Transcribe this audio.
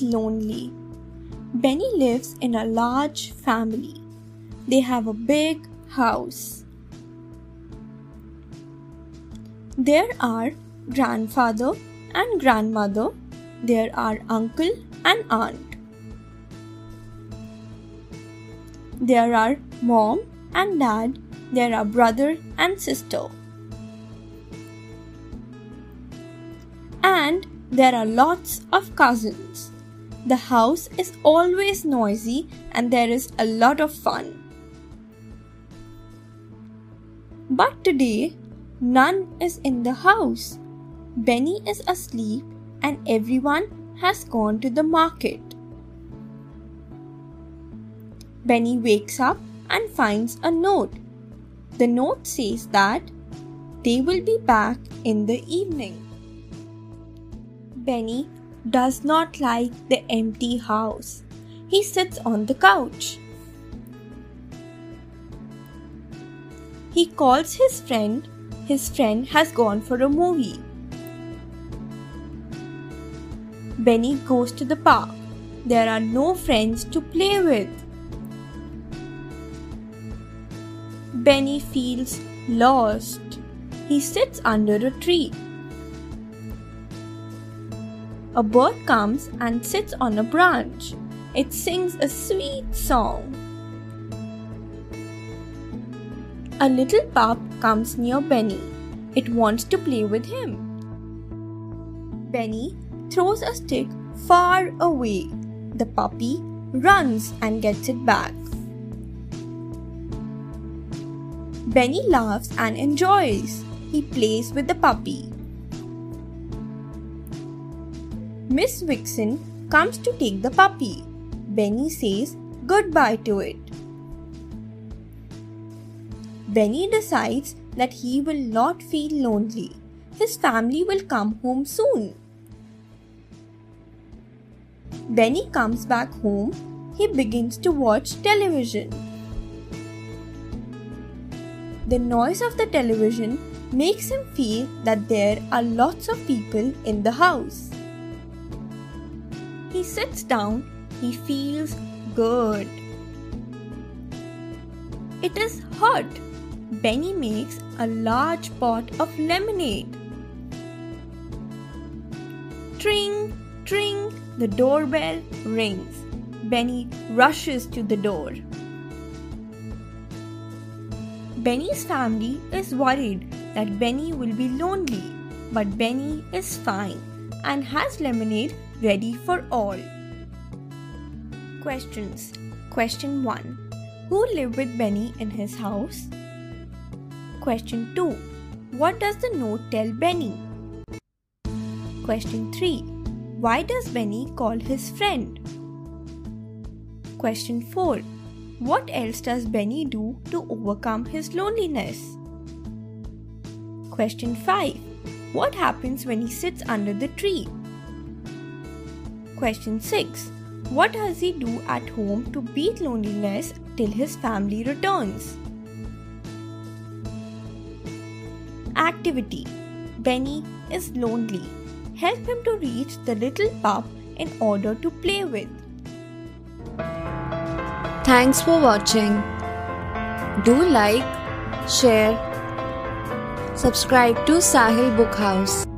lonely. Benny lives in a large family. They have a big house. There are grandfather and grandmother. There are uncle and aunt. There are mom and dad. There are brother and sister. And there are lots of cousins. The house is always noisy and there is a lot of fun. But today, none is in the house. Benny is asleep and everyone has gone to the market. Benny wakes up and finds a note. The note says that they will be back in the evening. Benny does not like the empty house. He sits on the couch. He calls his friend. His friend has gone for a movie. Benny goes to the park. There are no friends to play with. Benny feels lost. He sits under a tree. A bird comes and sits on a branch. It sings a sweet song. A little pup comes near Benny. It wants to play with him. Benny throws a stick far away. The puppy runs and gets it back. Benny laughs and enjoys. He plays with the puppy. Miss Vixen comes to take the puppy. Benny says goodbye to it. Benny decides that he will not feel lonely. His family will come home soon. Benny comes back home. He begins to watch television. The noise of the television makes him feel that there are lots of people in the house. He sits down, he feels good. It is hot. Benny makes a large pot of lemonade. Tring, tring, the doorbell rings. Benny rushes to the door. Benny's family is worried that Benny will be lonely, but Benny is fine and has lemonade ready for all. Questions Question 1 Who lived with Benny in his house? Question 2 What does the note tell Benny? Question 3 Why does Benny call his friend? Question 4 What else does Benny do to overcome his loneliness? Question 5 What happens when he sits under the tree? Question 6. What does he do at home to beat loneliness till his family returns? Activity Benny is lonely. Help him to reach the little pup in order to play with. Thanks for watching. Do like, share, subscribe to Sahil Book House.